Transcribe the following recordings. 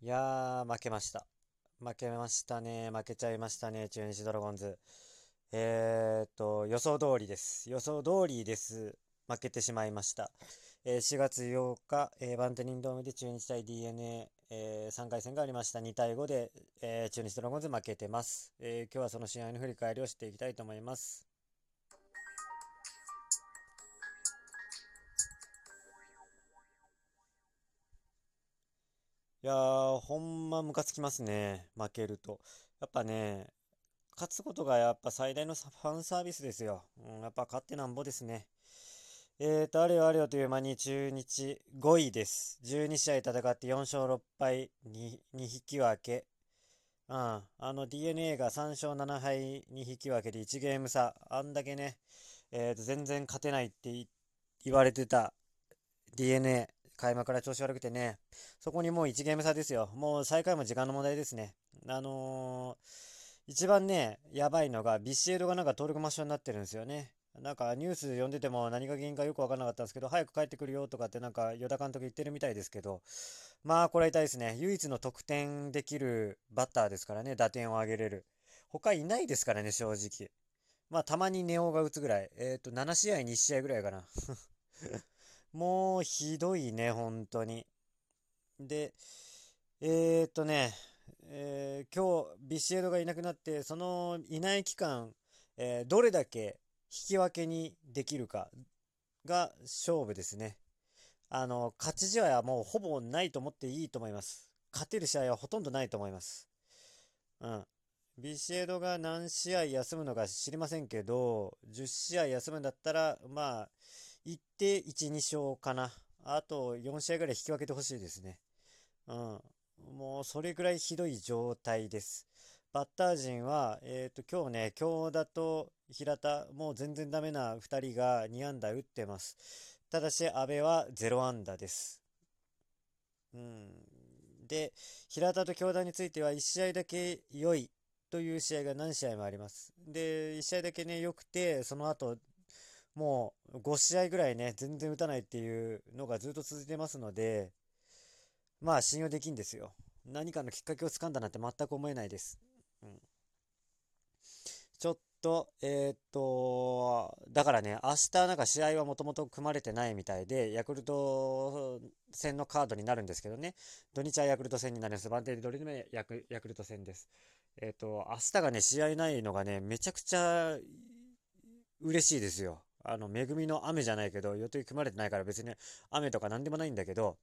いやー、負けました。負けましたね。負けちゃいましたね。中日ドラゴンズ。えーっと、予想通りです。予想通りです。負けてしまいました。えー、4月8日、えー、バンテリンドームで中日対 DNA、えー、3回戦がありました。2対5で、えー、中日ドラゴンズ負けてます、えー。今日はその試合の振り返りをしていきたいと思います。いやー、ほんまムカつきますね。負けると。やっぱね、勝つことがやっぱ最大のファンサービスですよ。うん、やっぱ勝ってなんぼですね。えーと、あれよあれよという間に中日5位です。12試合戦って4勝6敗2、2引き分け。うん。あの DNA が3勝7敗2引き分けで1ゲーム差。あんだけね、えーと、全然勝てないって言われてた DNA。開幕から調子悪くてね、そこにもう1ゲーム差ですよ。もう最下位も時間の問題ですね。あのー、一番ね、やばいのが、ビシエドがなんか登録抹消になってるんですよね。なんかニュース読んでても何が原因かよくわからなかったんですけど、早く帰ってくるよとかってなんか与田監督言ってるみたいですけど、まあこれは痛いですね。唯一の得点できるバッターですからね、打点を上げれる。他いないですからね、正直。まあたまにネオが打つぐらい。えっ、ー、と、7試合、2試合ぐらいかな。もうひどいね、本当に。で、えー、っとね、えー、今日、ビシエドがいなくなって、そのいない期間、えー、どれだけ引き分けにできるかが勝負ですね。あの、勝ち試合はもうほぼないと思っていいと思います。勝てる試合はほとんどないと思います。うん。ビシエドが何試合休むのか知りませんけど、10試合休むんだったら、まあ、行って1、2勝かな。あと4試合ぐらい引き分けてほしいですね。うん。もうそれぐらいひどい状態です。バッター陣は、えっ、ー、と、今日ね、京田と平田、もう全然ダメな2人が2安打打ってます。ただし、阿部は0安打です。うん。で、平田と京田については1試合だけ良いという試合が何試合もあります。で、1試合だけね、良くて、その後もう5試合ぐらいね、全然打たないっていうのがずっと続いてますので、まあ信用できんですよ。何かのきっかけをつかんだなんて全く思えないです。うん、ちょっと、えー、っと、だからね、明日なんか試合はもともと組まれてないみたいで、ヤクルト戦のカードになるんですけどね、土日はヤクルト戦になります。バンテリドリのヤクヤクルト戦です。えー、っと、明日がね、試合ないのがね、めちゃくちゃ嬉しいですよ。あの、恵みの雨じゃないけど、予定組まれてないから別に雨とか何でもないんだけど、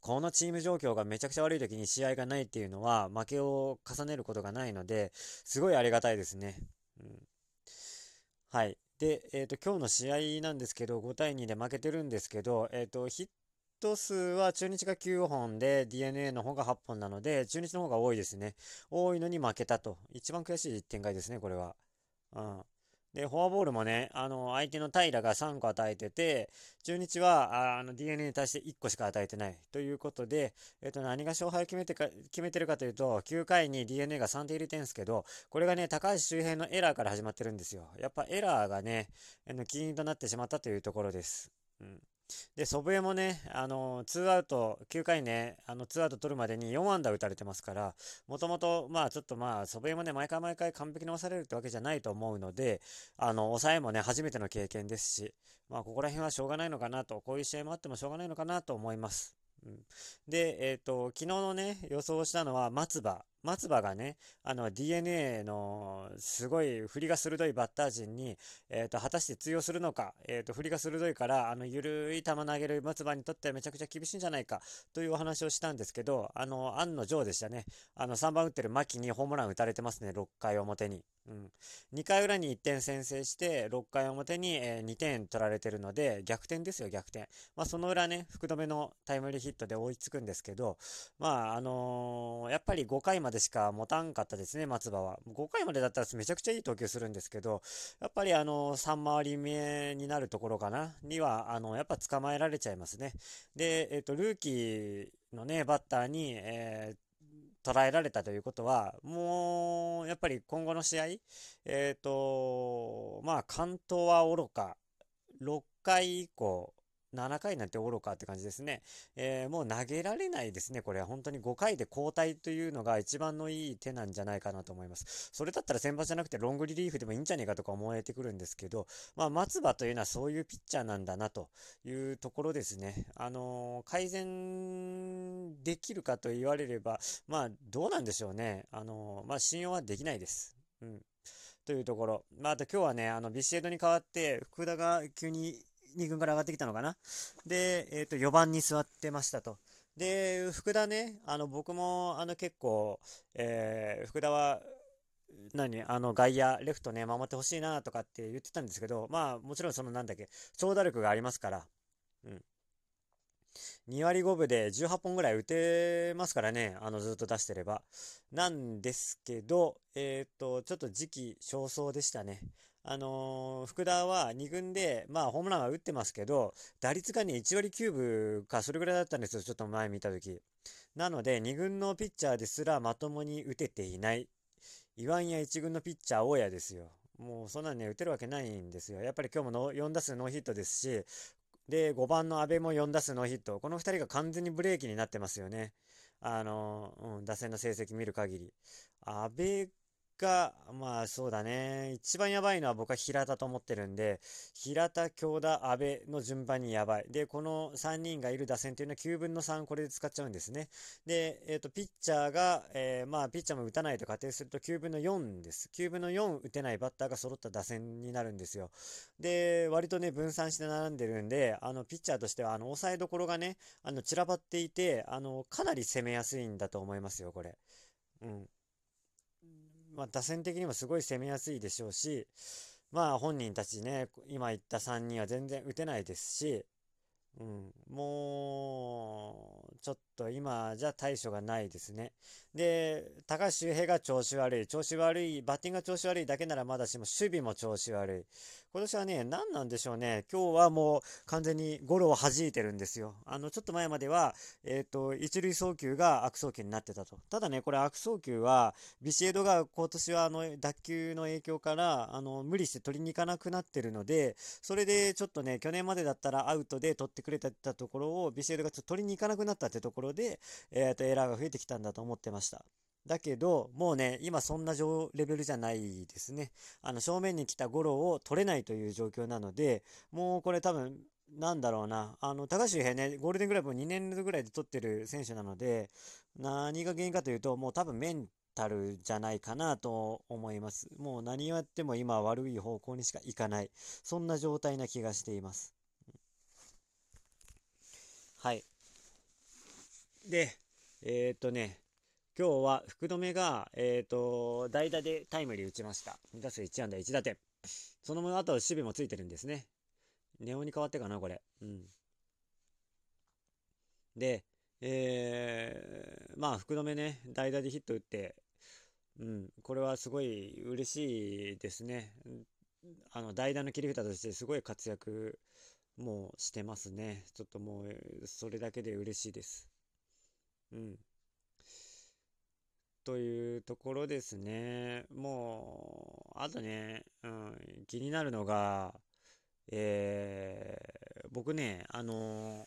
このチーム状況がめちゃくちゃ悪い時に試合がないっていうのは、負けを重ねることがないので、すごいありがたいですね。うん、はい。で、えっ、ー、と、今日の試合なんですけど、5対2で負けてるんですけど、えっ、ー、と、ヒット数は中日が9本で DNA の方が8本なので、中日の方が多いですね。多いのに負けたと。一番悔しい展開ですね、これは。うん。で、フォアボールもね、あの、相手の平が3個与えてて、中日は、あの、DNA に対して1個しか与えてない。ということで、えっと、何が勝敗を決めてか、決めてるかというと、9回に DNA が3点入れてるんですけど、これがね、高橋周辺のエラーから始まってるんですよ。やっぱエラーがね、あの、起因となってしまったというところです。うん。で、祖父江もね、あの、ツーアウト、9回ね、あの、ツーアウト取るまでに4安打打たれてますから、もともと、まあ、ちょっとまあ、祖父江もね、毎回毎回完璧に押されるってわけじゃないと思うので、あの、抑えもね、初めての経験ですし、まあ、ここら辺はしょうがないのかなと、こういう試合もあってもしょうがないのかなと思います。うん、で、えっ、ー、と、昨日のね、予想したのは松葉。松葉がね、あの DNA のすごい振りが鋭いバッター陣に、えーと、果たして通用するのか、えーと、振りが鋭いから、あの緩い球投げる松葉にとってはめちゃくちゃ厳しいんじゃないかというお話をしたんですけど、あの、案の定でしたね。あの、3番打ってる牧にホームラン打たれてますね、6回表に。うん、2回裏に1点先制して、6回表に、え2点取られてるので、逆転ですよ、逆転。まあ、その裏ね、福留のタイムリーヒットで追いつくんですけど、まあ、あのー、やっぱり5回まででしか持たんかったですね、松葉は。5回までだったらめちゃくちゃいい投球するんですけど、やっぱりあの、3回り目になるところかな、には、あの、やっぱ捕まえられちゃいますね。で、えっ、ー、と、ルーキーのね、バッターに、えー捉えられたということは、もう、やっぱり今後の試合、えっ、ー、と、まあ、関東は愚か、6回以降、7回なんて愚かって感じですね。えー、もう投げられないですね。これは本当に5回で交代というのが一番のいい手なんじゃないかなと思います。それだったら先発じゃなくてロングリリーフでもいいんじゃねえかとか思えてくるんですけど、まあ、松葉というのはそういうピッチャーなんだなというところですね。あのー、改善できるかと言われれば、まあ、どうなんでしょうね。あのー、まあ、信用はできないです。うん。というところ。まあ、あと今日はね、あの、ビシエドに代わって、福田が急に2軍から上がってきたのかな？で、えっ、ー、と、4番に座ってましたと。で、福田ね、あの、僕も、あの、結構、えー、福田は、何あの、外野、レフトね、守ってほしいなとかって言ってたんですけど、まあ、もちろんその、なんだっけ、長打力がありますから、うん。2割5分で18本ぐらい打てますからね、あのずっと出してれば。なんですけど、えっ、と、ちょっと時期尚早でしたね。あのー、福田は2軍で、まあ、ホームランは打ってますけど、打率がね、1割9分か、それぐらいだったんですよ、ちょっと前見たとき。なので、2軍のピッチャーですらまともに打てていない。言わんや1軍のピッチャー、大家ですよ。もう、そんなんね、打てるわけないんですよ。やっぱり今日もの4打数ノーヒットですし、で、5番の阿部も4打数ノーヒット。この2人が完全にブレーキになってますよね。あの、うん、打線の成績見る限り。阿部が、まあそうだね。一番やばいのは僕は平田と思ってるんで、平田、京田、阿部の順番にやばい。で、この3人がいる打線というのは9分の3これで使っちゃうんですね。で、え、ー、と、ピッチャーが、えー、まあピッチャーも打たないと仮定すると9分の4です。9分の4打てないバッターが揃った打線になるんですよ。で、割とね、分散して並んでるんで、あの、ピッチャーとしては、あの、抑えどころがね、あの、散らばっていて、あの、かなり攻めやすいんだと思いますよ、これ。うん。まあ、打線的にもすごい攻めやすいでしょうし、まあ本人たちね、今言った3人は全然打てないですし、うん、もう、ちょっと今じゃ対処がないですね。で、高橋周平が調子悪い。調子悪い。バッティングが調子悪いだけならまだしも、守備も調子悪い。今年はね、何なんでしょうね。今日はもう完全にゴロを弾いてるんですよ。あの、ちょっと前までは、えっ、ー、と、一塁送球が悪送球になってたと。ただね、これ悪送球は、ビシエドが今年はあの、脱球の影響から、あの、無理して取りに行かなくなってるので、それでちょっとね、去年までだったらアウトで取ってくれたところを、ビシエドがちょっと取りに行かなくなったってところで、え、ー、と、エラーが増えてきたんだと思ってました。だけど、もうね、今そんなレベルじゃないですね。あの、正面に来たゴロを取れないという状況なので、もうこれ多分、なんだろうな。あの、高橋平ね、ゴールデングラブを2年ぐらいで取ってる選手なので、何が原因かというと、もう多分メンタルじゃないかなと思います。もう何やっても今悪い方向にしか行かない。そんな状態な気がしています。はい。で、えー、っとね、今日は福留が、えっ、と、代打でタイムリー打ちました。2打数1安打1打点。その後、守備もついてるんですね。ネオに変わってかな、これ。うん。で、えー、まあ、福留ね、代打でヒット打って、うん、これはすごい嬉しいですね。あの、代打の切り札としてすごい活躍もうしてますね。ちょっともう、それだけで嬉しいです。うん。というところですね。もう、あとね、うん、気になるのが、えー、僕ね、あのー、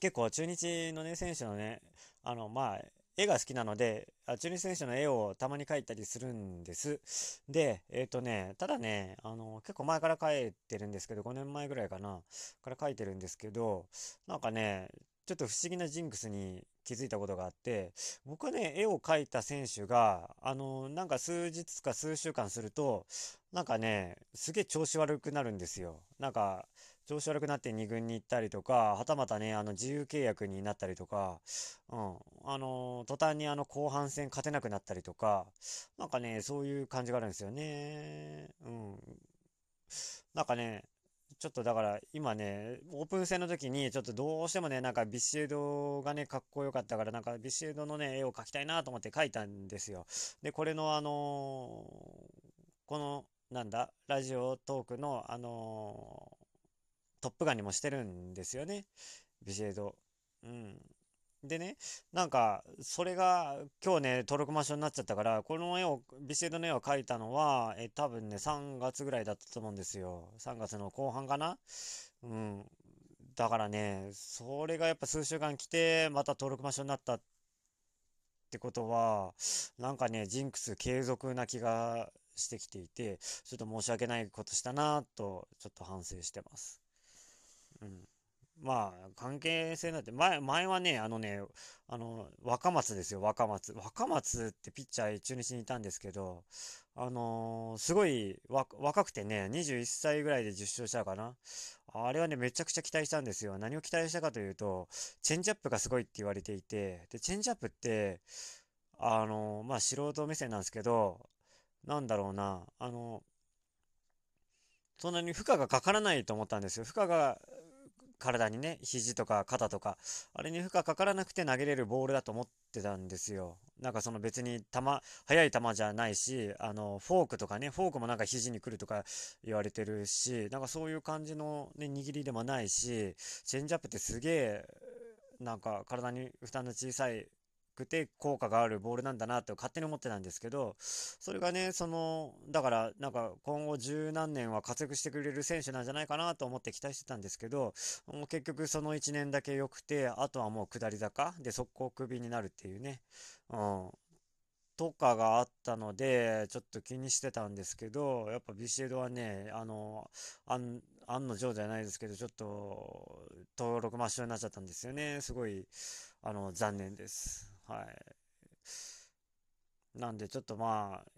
結構中日のね、選手のね、あの、まあ、絵が好きなので、中日選手の絵をたまに描いたりするんです。で、えっ、ー、とね、ただね、あの、結構前から描いてるんですけど、5年前ぐらいかな、から描いてるんですけど、なんかね、ちょっと不思議なジンクスに気づいたことがあって、僕はね、絵を描いた選手が、あの、なんか数日か数週間すると、なんかね、すげえ調子悪くなるんですよ。なんか、調子悪くなって2軍に行ったりとか、はたまたね、あの、自由契約になったりとか、うん、あの、途端にあの、後半戦勝てなくなったりとか、なんかね、そういう感じがあるんですよね。うん。なんかね、ちょっとだから今ね、オープン戦の時にちょっとどうしてもね、なんかビシエドがね、かっこよかったから、なんかビシエドのね、絵を描きたいなと思って描いたんですよ。で、これのあのー、この、なんだ、ラジオトークのあの、トップガンにもしてるんですよね。ビシエド。うん。でね、なんか、それが今日ね、登録抹消になっちゃったから、この絵を、ビシエドの絵を描いたのは、え、多分ね、3月ぐらいだったと思うんですよ。3月の後半かなうん。だからね、それがやっぱ数週間来て、また登録抹消になったってことは、なんかね、ジンクス継続な気がしてきていて、ちょっと申し訳ないことしたなと、ちょっと反省してます。うん。まあ、関係性なんて、前、前はね、あのね、あの、若松ですよ、若松。若松ってピッチャー中日にいたんですけど、あのーすごい若くてね、21歳ぐらいで10勝したかな。あれはね、めちゃくちゃ期待したんですよ。何を期待したかというと、チェンジアップがすごいって言われていて、で、チェンジアップって、あのーまあ、素人目線なんですけど、なんだろうな、あのそんなに負荷がかからないと思ったんですよ。負荷が体にね、肘とか肩とか、あれに負荷かからなくて投げれるボールだと思ってたんですよ。なんかその別に球、速い球じゃないし、あの、フォークとかね、フォークもなんか肘に来るとか言われてるし、なんかそういう感じのね、握りでもないし、チェンジアップってすげえ、なんか体に負担の小さいくて効果があるボールなんだなって勝手に思ってたんですけど、それがね、その、だからなんか今後十何年は活躍してくれる選手なんじゃないかなと思って期待してたんですけど、もう結局その1年だけ良くて、あとはもう下り坂で速攻クビになるっていうね、うん。とかがあったので、ちょっと気にしてたんですけど、やっぱビシエドはね、あの、案の定じゃないですけど、ちょっと登録抹消になっちゃったんですよね。すごい、あの、残念です。はい。なんでちょっとまあ、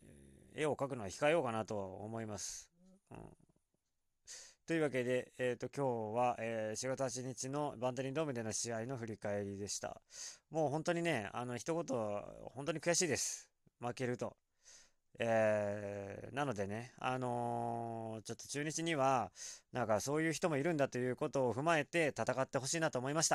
絵を描くのは控えようかなと思います。うん、というわけで、えっ、ー、と、今日は、えー、4月8日のバンテリンドームでの試合の振り返りでした。もう本当にね、あの、一言、本当に悔しいです。負けると。えー、なのでね、あのー、ちょっと中日には、なんかそういう人もいるんだということを踏まえて戦ってほしいなと思いました。